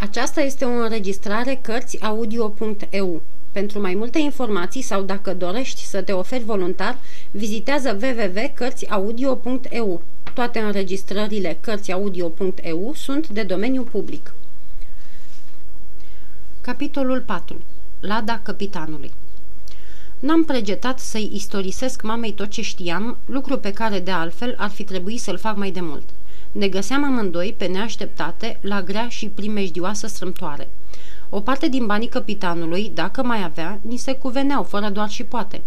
Aceasta este o înregistrare Cărțiaudio.eu. Pentru mai multe informații sau dacă dorești să te oferi voluntar, vizitează www.cărțiaudio.eu. Toate înregistrările Cărțiaudio.eu sunt de domeniu public. Capitolul 4. Lada capitanului N-am pregetat să-i istorisesc mamei tot ce știam, lucru pe care de altfel ar fi trebuit să-l fac mai de mult – ne găseam amândoi pe neașteptate la grea și primejdioasă strâmtoare. O parte din banii capitanului, dacă mai avea, ni se cuveneau fără doar și poate.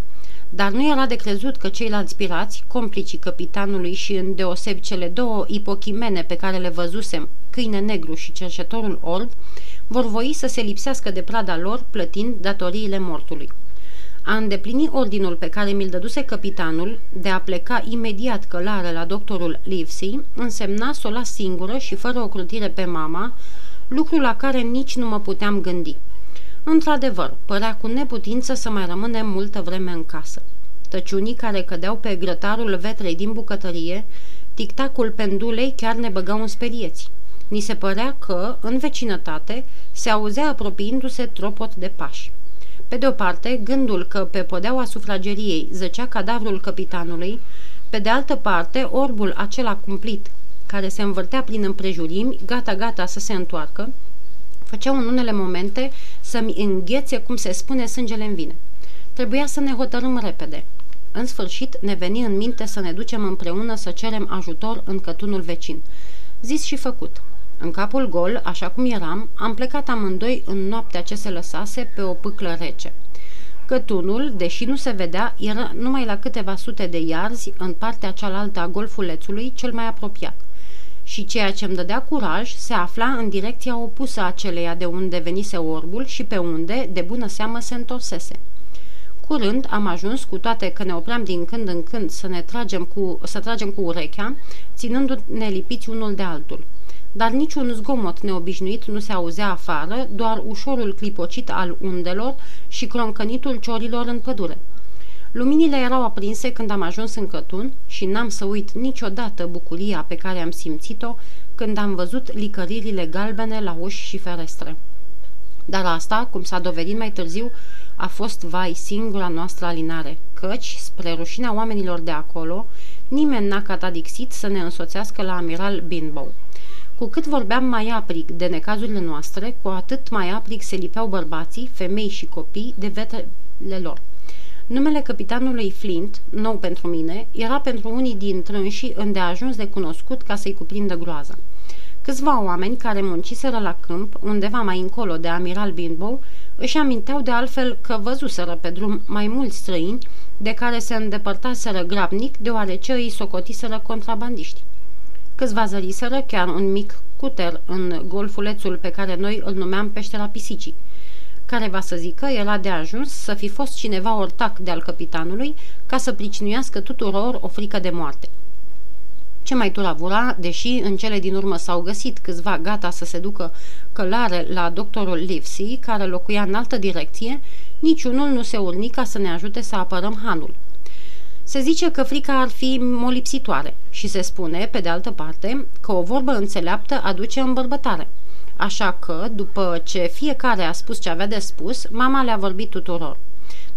Dar nu era de crezut că ceilalți pirați, complicii capitanului și îndeoseb cele două ipochimene pe care le văzusem, câine negru și cerșetorul orb, vor voi să se lipsească de prada lor plătind datoriile mortului. A îndeplini ordinul pe care mi-l dăduse capitanul de a pleca imediat călare la doctorul Livesey însemna să o las singură și fără o crutire pe mama, lucru la care nici nu mă puteam gândi. Într-adevăr, părea cu neputință să mai rămânem multă vreme în casă. Tăciunii care cădeau pe grătarul vetrei din bucătărie, tictacul pendulei chiar ne băgau în sperieți. Ni se părea că, în vecinătate, se auzea apropiindu-se tropot de pași. Pe de o parte, gândul că pe podeaua sufrageriei zăcea cadavrul capitanului, pe de altă parte, orbul acela cumplit, care se învârtea prin împrejurimi, gata-gata să se întoarcă, făceau în unele momente să-mi înghețe, cum se spune, sângele în vine. Trebuia să ne hotărâm repede. În sfârșit, ne veni în minte să ne ducem împreună să cerem ajutor în cătunul vecin. Zis și făcut. În capul gol, așa cum eram, am plecat amândoi în noaptea ce se lăsase pe o pâclă rece. Cătunul, deși nu se vedea, era numai la câteva sute de iarzi în partea cealaltă a golfulețului cel mai apropiat. Și ceea ce îmi dădea curaj se afla în direcția opusă aceleia de unde venise orbul și pe unde, de bună seamă, se întorsese. Curând am ajuns, cu toate că ne opream din când în când să ne tragem cu, să tragem cu urechea, ținându-ne lipiți unul de altul dar niciun zgomot neobișnuit nu se auzea afară, doar ușorul clipocit al undelor și croncănitul ciorilor în pădure. Luminile erau aprinse când am ajuns în cătun și n-am să uit niciodată bucuria pe care am simțit-o când am văzut licăririle galbene la uși și ferestre. Dar asta, cum s-a dovedit mai târziu, a fost, vai, singura noastră alinare, căci, spre rușinea oamenilor de acolo, nimeni n-a catadixit să ne însoțească la amiral Binbow. Cu cât vorbeam mai aprig de necazurile noastre, cu atât mai aprig se lipeau bărbații, femei și copii de vetele lor. Numele capitanului Flint, nou pentru mine, era pentru unii din trânșii îndeajuns de cunoscut ca să-i cuprindă groaza. Câțiva oameni care munciseră la câmp, undeva mai încolo de Amiral Binbow, își aminteau de altfel că văzuseră pe drum mai mulți străini de care se îndepărtaseră grabnic deoarece îi socotiseră contrabandiști. Câțiva zăriseră chiar un mic cuter în golfulețul pe care noi îl numeam peștera pisicii. Care va să zică, era de ajuns să fi fost cineva ortac de-al capitanului ca să pricinuiască tuturor o frică de moarte. Ce mai turavura, deși în cele din urmă s-au găsit câțiva gata să se ducă călare la doctorul Livesey, care locuia în altă direcție, niciunul nu se urni ca să ne ajute să apărăm hanul. Se zice că frica ar fi molipsitoare și se spune, pe de altă parte, că o vorbă înțeleaptă aduce îmbărbătare. Așa că, după ce fiecare a spus ce avea de spus, mama le-a vorbit tuturor.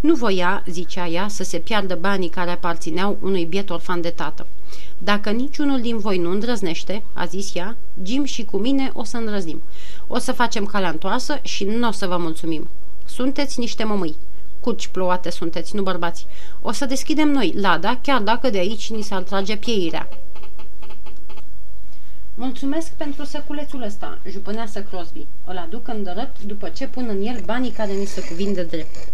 Nu voia, zicea ea, să se piardă banii care aparțineau unui biet orfan de tată. Dacă niciunul din voi nu îndrăznește, a zis ea, Jim și cu mine o să îndrăznim. O să facem calea întoarsă și nu o să vă mulțumim. Sunteți niște mămâi curci plouate sunteți, nu bărbați. O să deschidem noi lada, chiar dacă de aici ni s-ar trage pieirea. Mulțumesc pentru săculețul ăsta, jupâneasă Crosby. Îl aduc îndărăt după ce pun în el banii care ni se cuvin de drept.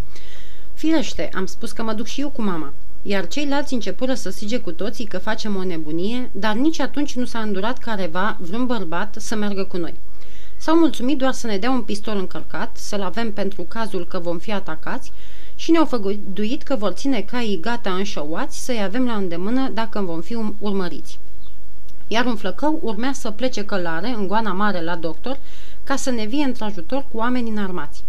Firește, am spus că mă duc și eu cu mama. Iar ceilalți începură să sige cu toții că facem o nebunie, dar nici atunci nu s-a îndurat careva, vreun bărbat, să meargă cu noi. S-au mulțumit doar să ne dea un pistol încărcat, să-l avem pentru cazul că vom fi atacați și ne-au făgăduit că vor ține caii gata înșăuați să-i avem la îndemână dacă vom fi urmăriți. Iar un flăcău urmea să plece călare în goana mare la doctor ca să ne vie într-ajutor cu oameni înarmați.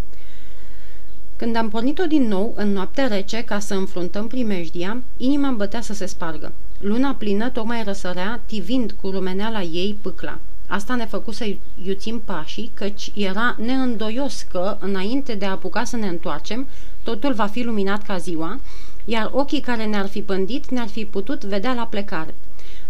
Când am pornit-o din nou, în noaptea rece, ca să înfruntăm primejdia, inima îmi bătea să se spargă. Luna plină tocmai răsărea, tivind cu rumeneala ei pâcla. Asta ne făcu să iuțim pașii, căci era neîndoios că, înainte de a apuca să ne întoarcem, totul va fi luminat ca ziua, iar ochii care ne-ar fi pândit ne-ar fi putut vedea la plecare.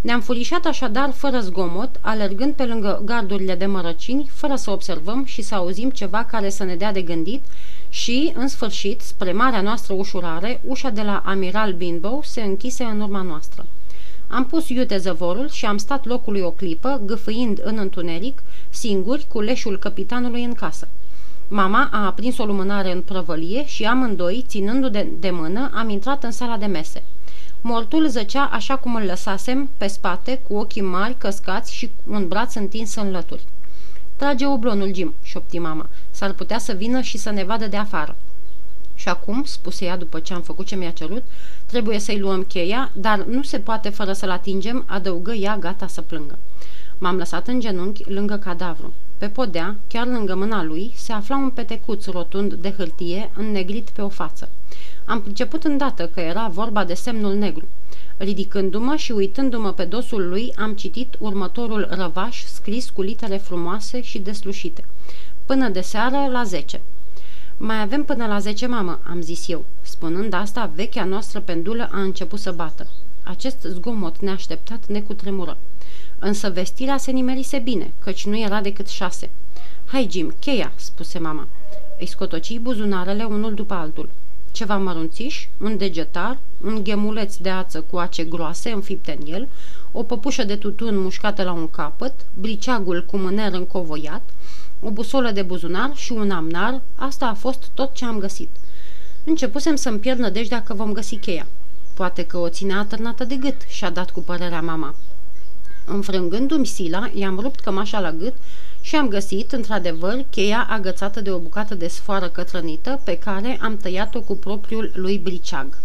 Ne-am furișat așadar fără zgomot, alergând pe lângă gardurile de mărăcini, fără să observăm și să auzim ceva care să ne dea de gândit și, în sfârșit, spre marea noastră ușurare, ușa de la Amiral Binbow se închise în urma noastră. Am pus iute zăvorul și am stat locului o clipă, gâfâind în întuneric, singuri, cu leșul capitanului în casă. Mama a aprins o lumânare în prăvălie și amândoi, ținându de, de mână, am intrat în sala de mese. Mortul zăcea așa cum îl lăsasem, pe spate, cu ochii mari, căscați și un braț întins în lături. Trage oblonul, Jim, șopti mama. S-ar putea să vină și să ne vadă de afară. Și acum, spuse ea după ce am făcut ce mi-a cerut, trebuie să-i luăm cheia, dar nu se poate fără să-l atingem, adăugă ea gata să plângă. M-am lăsat în genunchi lângă cadavru. Pe podea, chiar lângă mâna lui, se afla un petecuț rotund de hârtie înnegrit pe o față. Am priceput îndată că era vorba de semnul negru. Ridicându-mă și uitându-mă pe dosul lui, am citit următorul răvaș scris cu litere frumoase și deslușite. Până de seară la zece. Mai avem până la zece, mamă, am zis eu. Spunând asta, vechea noastră pendulă a început să bată. Acest zgomot neașteptat ne cutremură. Însă vestirea se nimerise bine, căci nu era decât șase. Hai, Jim, cheia, spuse mama. Îi scotoci buzunarele unul după altul. Ceva mărunțiș, un degetar, un ghemuleț de ață cu ace groase înfipte în el, o păpușă de tutun mușcată la un capăt, briceagul cu mâner încovoiat, o busolă de buzunar și un amnar, asta a fost tot ce am găsit. Începusem să-mi pierd nădejdea că vom găsi cheia. Poate că o ținea atârnată de gât, și-a dat cu părerea mama. Înfrângându-mi sila, i-am rupt cămașa la gât și am găsit, într-adevăr, cheia agățată de o bucată de sfoară cătrănită pe care am tăiat-o cu propriul lui briceag.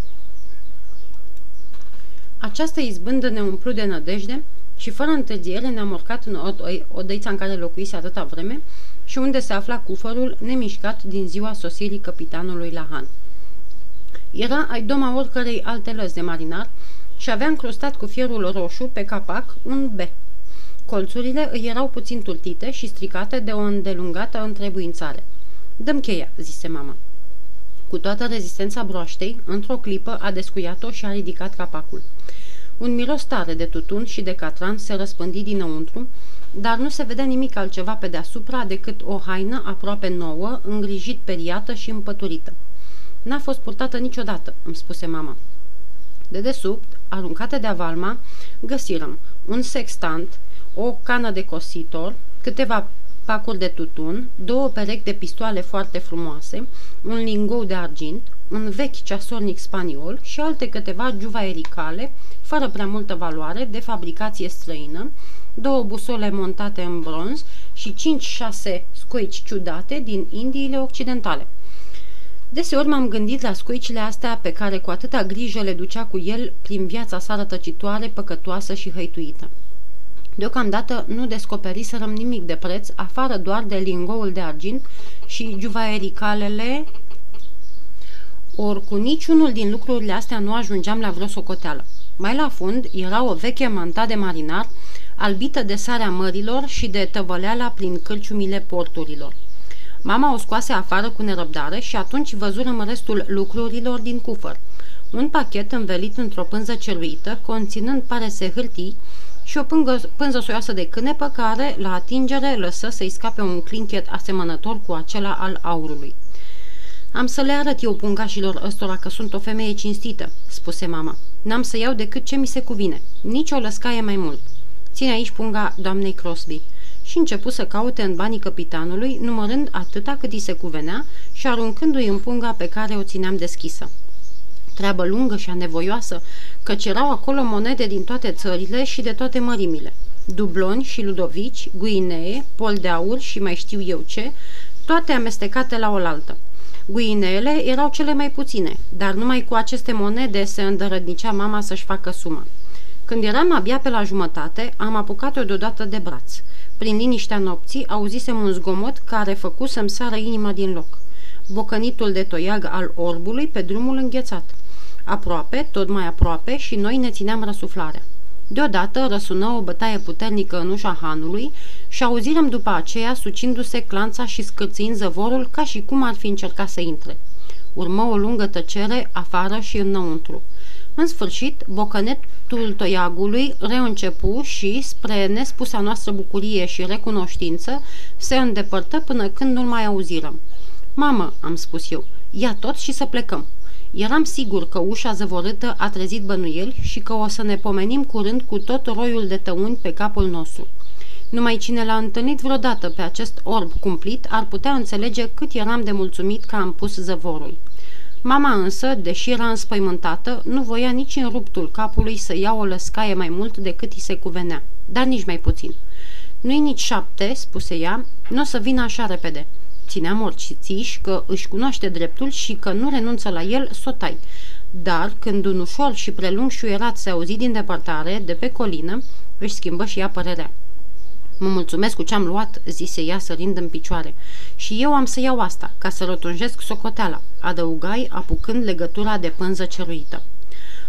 Această izbândă ne umplu de nădejde și fără întârziere ne-am urcat în odăița în care locuise atâta vreme și unde se afla cufărul nemișcat din ziua sosirii capitanului Lahan. Era ai doma oricărei alte lăzi de marinar și avea încrustat cu fierul roșu pe capac un B. Colțurile îi erau puțin tultite și stricate de o îndelungată întrebuințare. Dăm cheia, zise mama. Cu toată rezistența broaștei, într-o clipă a descuiat-o și a ridicat capacul. Un miros tare de tutun și de catran se răspândi dinăuntru, dar nu se vedea nimic altceva pe deasupra decât o haină aproape nouă, îngrijit periată și împăturită. N-a fost purtată niciodată, îmi spuse mama. De desubt, aruncate de avalma, găsirăm un sextant, o cană de cositor, câteva pacuri de tutun, două perechi de pistoale foarte frumoase, un lingou de argint, un vechi ceasornic spaniol și alte câteva juvaericale, fără prea multă valoare, de fabricație străină, două busole montate în bronz și 5-6 scoici ciudate din Indiile Occidentale. Deseori m-am gândit la scoicile astea pe care cu atâta grijă le ducea cu el prin viața sa rătăcitoare, păcătoasă și hăituită. Deocamdată nu descoperiserăm nimic de preț, afară doar de lingoul de argint și juvaericalele, ori cu niciunul din lucrurile astea nu ajungeam la vreo socoteală. Mai la fund era o veche manta de marinar, albită de sarea mărilor și de tăvăleala prin cârciumile porturilor. Mama o scoase afară cu nerăbdare și atunci văzurăm restul lucrurilor din cufăr. Un pachet învelit într-o pânză celuită, conținând, pare se, hârtii și o pângă, pânză soioasă de cânepă care, la atingere, lăsă să-i scape un clinchet asemănător cu acela al aurului. Am să le arăt eu pungașilor ăstora că sunt o femeie cinstită," spuse mama. N-am să iau decât ce mi se cuvine. Nici o lăscaie mai mult. Ține aici punga doamnei Crosby." Și începu să caute în banii capitanului, numărând atâta cât îi se cuvenea și aruncându-i în punga pe care o țineam deschisă. Treabă lungă și anevoioasă, căci erau acolo monede din toate țările și de toate mărimile. Dubloni și ludovici, guinee, pol de aur și mai știu eu ce, toate amestecate la oaltă. Guineele erau cele mai puține, dar numai cu aceste monede se îndărădnicea mama să-și facă suma. Când eram abia pe la jumătate, am apucat-o deodată de braț. Prin liniștea nopții auzisem un zgomot care făcu să-mi sară inima din loc. Bocănitul de toiag al orbului pe drumul înghețat. Aproape, tot mai aproape și noi ne țineam răsuflarea. Deodată răsună o bătaie puternică în ușa hanului și auzirăm după aceea sucindu-se clanța și scârțind zăvorul ca și cum ar fi încercat să intre. Urmă o lungă tăcere afară și înăuntru. În sfârșit, bocănetul toiagului reîncepu și, spre nespusa noastră bucurie și recunoștință, se îndepărtă până când nu-l mai auzirăm. Mamă, am spus eu, ia tot și să plecăm. Eram sigur că ușa zăvorâtă a trezit bănuieli și că o să ne pomenim curând cu tot roiul de tăuni pe capul nostru. Numai cine l-a întâlnit vreodată pe acest orb cumplit ar putea înțelege cât eram de mulțumit că am pus zăvorul. Mama însă, deși era înspăimântată, nu voia nici în ruptul capului să ia o lăscaie mai mult decât îi se cuvenea, dar nici mai puțin. Nu-i nici șapte, spuse ea, nu o să vină așa repede. Ținea morțițiș că își cunoaște dreptul și că nu renunță la el, sotai. Dar, când un ușor și prelung șuierat se auzi din depărtare, de pe colină, își schimbă și ea părerea. Mă mulțumesc cu ce am luat, zise ea sărind în picioare. Și eu am să iau asta, ca să rotunjesc socoteala, adăugai apucând legătura de pânză ceruită.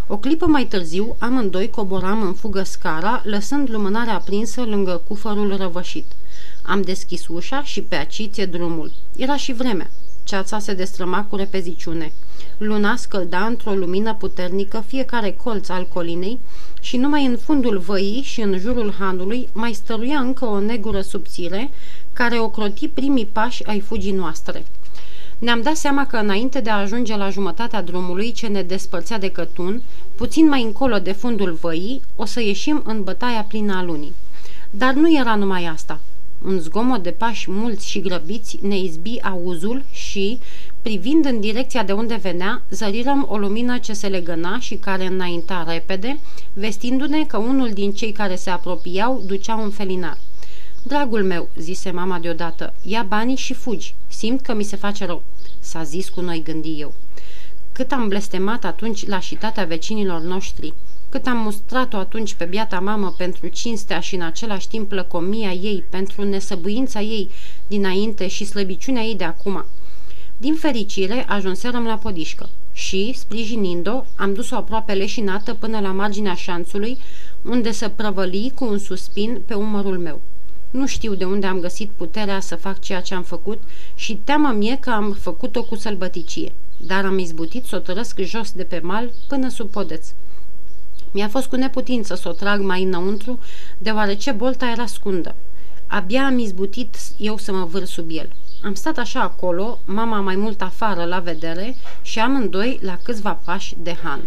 O clipă mai târziu, amândoi coboram în fugă scara, lăsând lumânarea aprinsă lângă cufărul răvășit. Am deschis ușa și pe aciție drumul. Era și vremea. Ceața se destrăma cu repeziciune. Luna scălda într-o lumină puternică fiecare colț al colinei și numai în fundul văii și în jurul hanului mai stăruia încă o negură subțire care ocroti primii pași ai fugii noastre. Ne-am dat seama că înainte de a ajunge la jumătatea drumului ce ne despărțea de cătun, puțin mai încolo de fundul văii, o să ieșim în bătaia plină a lunii. Dar nu era numai asta. Un zgomot de pași mulți și grăbiți ne izbi auzul și, privind în direcția de unde venea, zărirăm o lumină ce se legăna și care înainta repede, vestindu-ne că unul din cei care se apropiau ducea un felinar. Dragul meu, zise mama deodată, ia banii și fugi. Simt că mi se face rău. S-a zis cu noi, gândi eu. Cât am blestemat atunci lașitatea vecinilor noștri, cât am mustrat-o atunci pe biata mamă pentru cinstea și în același timp lăcomia ei, pentru nesăbuința ei dinainte și slăbiciunea ei de acum. Din fericire, ajunserăm la podișcă și, sprijinind-o, am dus-o aproape leșinată până la marginea șanțului, unde să prăvăli cu un suspin pe umărul meu. Nu știu de unde am găsit puterea să fac ceea ce am făcut și teamă mie că am făcut-o cu sălbăticie, dar am izbutit să o tărăsc jos de pe mal până sub podeț. Mi-a fost cu neputință să o trag mai înăuntru, deoarece bolta era scundă. Abia am izbutit eu să mă vâr sub el. Am stat așa acolo, mama mai mult afară la vedere și amândoi la câțiva pași de Han.